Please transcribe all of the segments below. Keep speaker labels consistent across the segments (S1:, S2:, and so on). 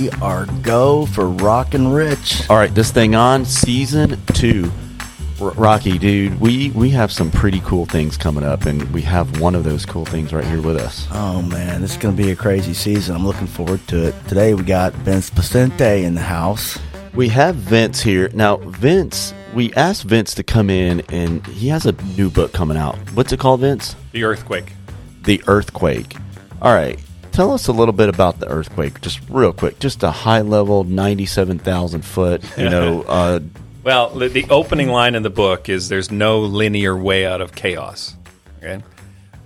S1: we are go for Rock and Rich.
S2: All right, this thing on season two. R- Rocky, dude, we we have some pretty cool things coming up, and we have one of those cool things right here with us.
S1: Oh man, this is going to be a crazy season. I'm looking forward to it. Today we got Vince Poscente in the house.
S2: We have Vince here now. Vince, we asked Vince to come in, and he has a new book coming out. What's it called, Vince?
S3: The earthquake.
S2: The Earthquake. All right, tell us a little bit about the earthquake, just real quick, just a high level, ninety-seven thousand foot. You know, uh,
S3: Well, the, the opening line in the book is there's no linear way out of chaos. Okay?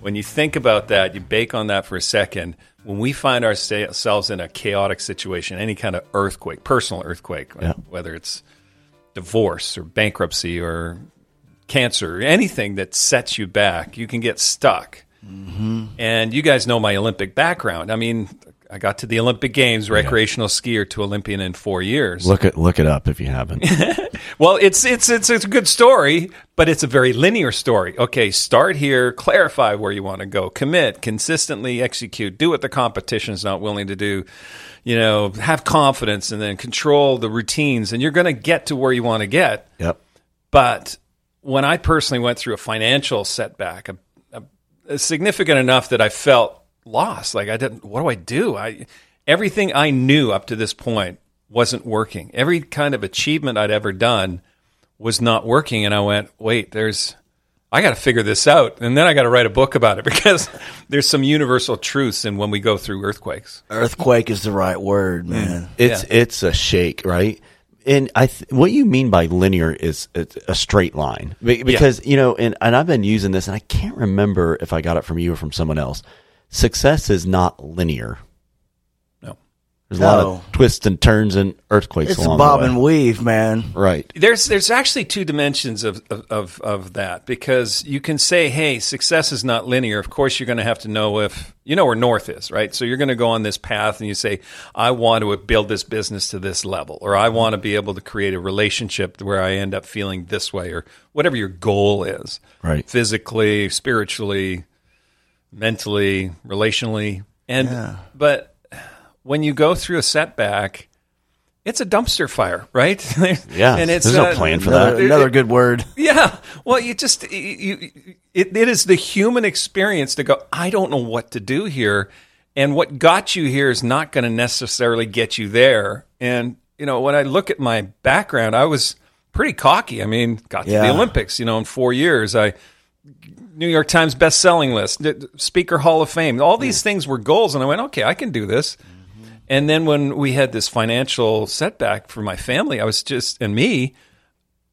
S3: When you think about that, you bake on that for a second. When we find ourselves in a chaotic situation, any kind of earthquake, personal earthquake,
S2: Yeah.
S3: whether it's divorce or bankruptcy or cancer, anything that sets you back, you can get stuck. Mm-hmm. And you guys know my Olympic background. I mean, I got to the Olympic Games, recreational skier to Olympian in four years.
S2: look it look it up if you haven't.
S3: Well, it's it's it's it's a good story, but it's a very linear story. Okay, start here, clarify where you want to go, commit, consistently execute, do what the competition is not willing to do. You know, have confidence and then control the routines and you're going to get to where you want to get.
S2: yep.
S3: But when I personally went through a financial setback, a Uh, significant enough that I felt lost, like I didn't. What do I do? I everything I knew up to this point wasn't working. Every kind of achievement I'd ever done was not working, and I went, wait, there's. I got to figure this out, and then I got to write a book about it because there's some universal truths in when we go through earthquakes.
S1: Earthquake is the right word, man. Mm.
S2: It's it's a shake, right? And I, th- what you mean by linear is it's a straight line, Be- because you know, and and I've been using this, and I can't remember if I got it from you or from someone else. Success is not linear.
S3: No.
S2: There's a lot
S1: No.
S2: of twists and turns and earthquakes
S1: It's a
S2: along
S1: bob
S2: the way.
S1: and weave, man.
S2: right.
S3: There's there's actually two dimensions of, of, of, of that because you can say, hey, success is not linear. Of course, you're going to have to know if you know where north is, right? So you're going to go on this path and you say, I want to build this business to this level, or I want to be able to create a relationship where I end up feeling this way, or whatever your goal is,
S2: Right.
S3: Physically, spiritually, mentally, relationally, and but when you go through a setback. It's a dumpster fire, right?
S2: Yeah,
S3: and it's
S2: there's no
S3: uh,
S2: plan for
S1: Another,
S2: that.
S1: another good word.
S3: yeah. Well, you just you, it, it is the human experience to go. I don't know what to do here, and what got you here is not going to necessarily get you there. And you know, when I look at my background, I was pretty cocky. I mean, got to
S1: Yeah.
S3: the Olympics. You know, in four years, I New York Times best-selling list, Speaker Hall of Fame. All these things were goals, and I went, okay, I can do this. And then when we had this financial setback for my family, I was just and me,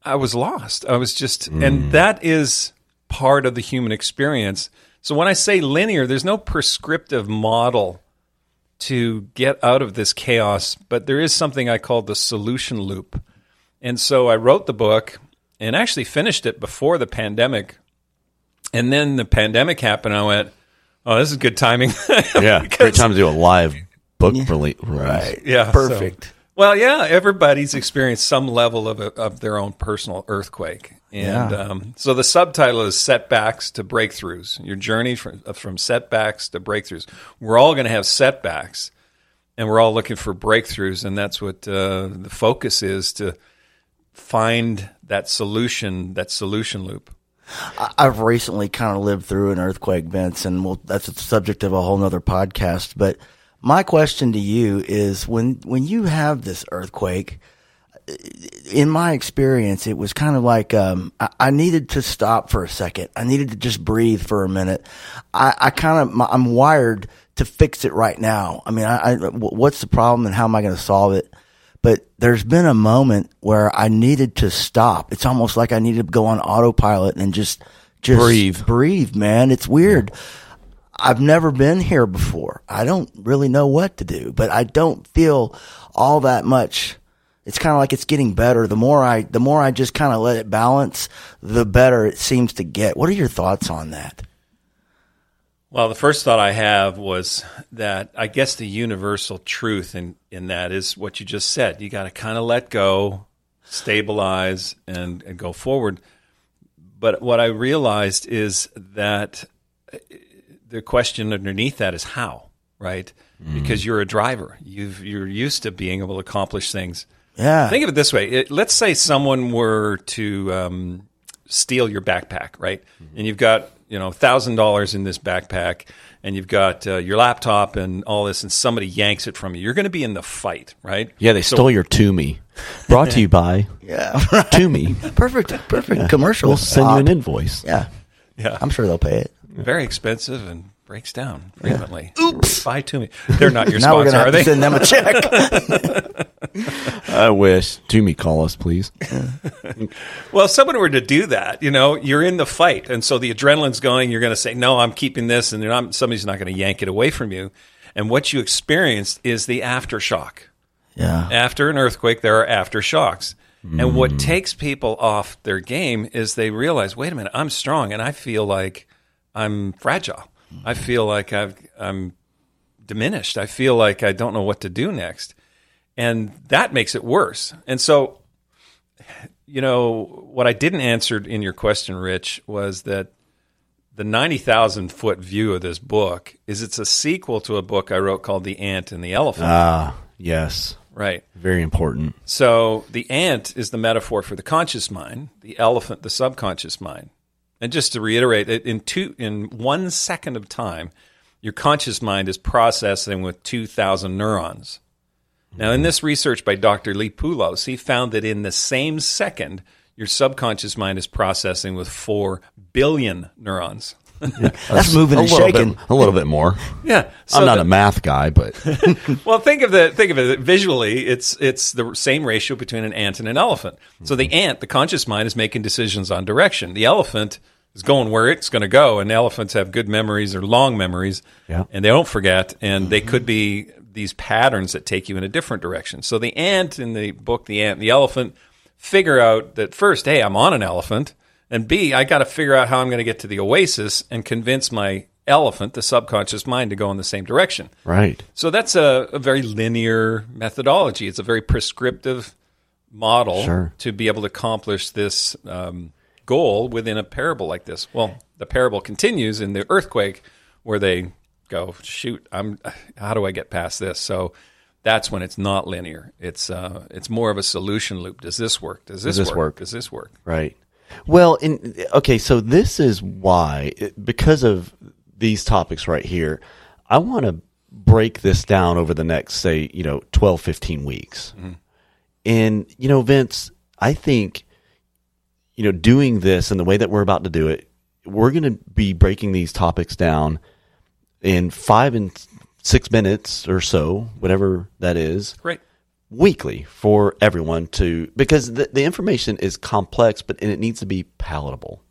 S3: I was lost. I was just, and mm. that is part of the human experience. So when I say linear, there's no prescriptive model to get out of this chaos, but there is something I call the solution loop. And so I wrote the book and actually finished it before the pandemic. And then the pandemic happened. I went, oh, this is good timing.
S2: Yeah, great time to do a live book rele- release.
S1: Right.
S3: Yeah,
S1: Perfect.
S3: so- well, yeah, everybody's experienced some level of, a, of their own personal earthquake, and
S1: Yeah.
S3: um, so the subtitle is "Setbacks to Breakthroughs: Your Journey from from setbacks to breakthroughs." We're all going to have setbacks, and we're all looking for breakthroughs, and that's what uh, the focus is to find that solution, that solution loop.
S1: I- I've recently kind of lived through an earthquake, Vince, and well, that's the subject of a whole nother podcast. But my question to you is when, when you have this earthquake, in my experience, it was kind of like, um, I, I needed to stop for a second. I needed to just breathe for a minute. I, I kind of, I'm wired to fix it right now. I mean, I, I, what's the problem and how am I going to solve it? but there's been a moment where I needed to stop. It's almost like I needed to go on autopilot and just, just
S2: Breathe.
S1: breathe, man. It's weird. I've never been here before. I don't really know what to do, but I don't feel all that much. It's kind of like it's getting better. The more I, the more I just kind of let it balance, the better it seems to get. What are your thoughts on that?
S3: Well, the first thought I have was that I guess the universal truth in, in that is what you just said. You got to kind of let go, stabilize, and, and go forward. But what I realized is that the question underneath that is how, right? because you're a driver. You've, you're used to being able to accomplish things.
S1: Yeah.
S3: Think of it this way: it, let's say someone were to um, steal your backpack, right? And you've got you know thousand dollars in this backpack, and you've got uh, your laptop and all this, and somebody yanks it from you. You're going to be in the fight, right?
S2: Yeah, they
S3: So-
S2: stole your Tumi. Brought to you by
S1: yeah.
S2: Tumi.
S1: perfect. Perfect commercial.
S2: We'll send you an invoice.
S1: Yeah.
S3: Yeah,
S1: I'm sure they'll pay it.
S3: Very expensive and breaks down frequently. Oops, buy to me. They're not your
S1: Now we're
S3: sponsor,
S1: gonna
S3: are they?
S1: to send them a check.
S2: I wish. Tumi, call us, please.
S3: Well, if someone were to do that, you know, you're in the fight, and so the adrenaline's going. You're going to say, "No, I'm keeping this," and you're not, somebody's not going to yank it away from you. And what you experienced is the aftershock.
S1: yeah.
S3: After an earthquake, there are aftershocks. And what mm. takes people off their game is they realize, wait a minute, I'm strong, and I feel like I'm fragile. I feel like I've, I'm diminished. I feel like I don't know what to do next, and that makes it worse. And so you know, what I didn't answer in your question, Rich, was that the 90,000 foot view of this book is it's a sequel to a book I wrote called The Ant and the Elephant.
S2: Ah, yes.
S3: right.
S2: Very important.
S3: So the ant is the metaphor for the conscious mind, the elephant, the subconscious mind. And just to reiterate, in two, in one second of time, your conscious mind is processing with 2,000 neurons. Now, in this research by Dr. Lee Pulos, he found that in the same second, your subconscious mind is processing with 4 billion neurons.
S1: That's moving
S2: a
S1: and
S2: little
S1: shaking.
S2: bit, a little bit more.
S3: Yeah.
S2: I'm not
S3: the-
S2: a math guy, but
S3: Well, think of the think of it visually. It's it's the same ratio between an ant and an elephant. So the ant, the conscious mind, is making decisions on direction. The elephant is going where it's going to go, and elephants have good memories or long memories,
S2: Yeah.
S3: and they don't forget, and they could be these patterns that take you in a different direction. So the ant in the book, the ant and the elephant, figure out that first, hey, I'm on an elephant, and B, I got to figure out how I'm going to get to the oasis and convince my elephant, the subconscious mind, to go in the same direction.
S2: right.
S3: So that's a, a very linear methodology. It's a very prescriptive model
S2: Sure.
S3: to be able to accomplish this um, goal within a parable like this. Well, the parable continues in the earthquake where they go, "Shoot, I'm. How do I get past this?" So that's when it's not linear. It's uh, it's more of a solution loop. Does this work? Does this,
S2: this
S3: work?
S2: work?
S3: Does this work?
S2: Right. Well, in okay, so this is why because of these topics right here, I want to break this down over the next say, you know, 12 15 weeks. And you know, Vince, I think you know, doing this and the way that we're about to do it, we're going to be breaking these topics down in 5 and 6 minutes or so, whatever that is
S3: Great.
S2: weekly for everyone to because the, the information is complex but and it needs to be palatable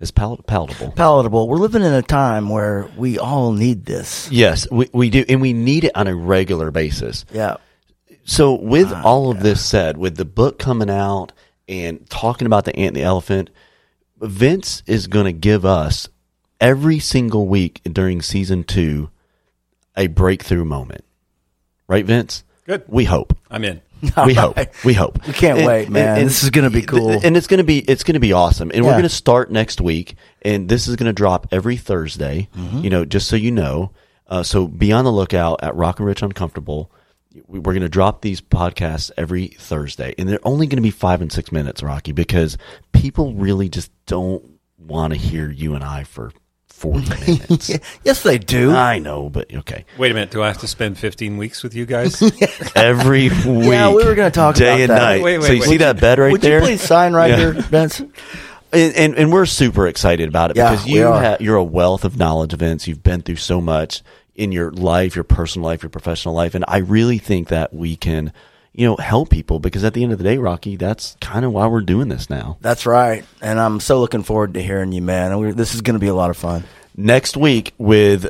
S2: it's pal- palatable
S1: Palatable. We're living in a time where we all need this.
S2: yes we, we do and we need it on a regular basis
S1: Yeah.
S2: so with ah, all of this said with the book coming out and talking about the ant and the elephant vince is going to give us every single week during season two a breakthrough moment right vince
S3: Good.
S2: we hope
S3: I'm in.
S2: we
S1: All
S2: hope. We hope.
S1: We can't wait, man. This is gonna be cool.
S2: and it's gonna be it's gonna be awesome. And we're gonna start next week, and this is gonna drop every Thursday.
S1: Mm-hmm.
S2: You know, just so you know. Uh, so be on the lookout at Rock and Rich Uncomfortable. We- We're gonna drop these podcasts every Thursday, and they're only gonna be five and six minutes, Rocky, because people really just don't want to hear you and I for forty minutes.
S1: Yes, they do.
S2: I know, but okay.
S3: Wait a minute. Do I have to spend 15 weeks with you guys?
S2: Every week,
S1: Yeah, we were gonna talk
S2: day
S1: about
S2: and
S1: that.
S2: night.
S3: Wait, wait,
S2: so you
S3: wait.
S2: see that bed right
S1: Would
S2: there?
S1: you please sign right
S2: Yeah.
S1: here, Vince?
S2: and, and and we're super excited about it
S1: Yeah,
S2: because
S1: we
S2: you
S1: are.
S2: ha- you're a wealth of knowledge Vince. you've been through so much in your life your personal life your professional life and i really think that we can you know help people because at the end of the day rocky that's kind of why we're doing this now
S1: That's right. And I'm so looking forward to hearing you, man. And we're, this is going to be a lot of fun.
S2: next week with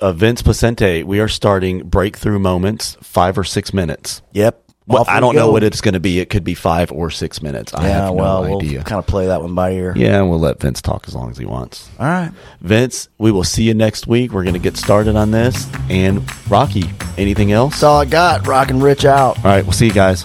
S2: uh, vince Poscente we are starting breakthrough moments five or six minutes
S1: Yep.
S2: Well, i don't know what it's going to be it could be five or six minutes i
S1: Yeah,
S2: have
S1: well,
S2: no
S1: we'll
S2: idea
S1: kind of play that one by ear.
S2: yeah we'll let vince talk as long as he wants
S1: All right.
S2: Vince, we will see you next week. We're going to get started on this. And Rocky, anything else?
S1: That's all I got. Rockin' Rich out.
S2: All right, we'll see you guys.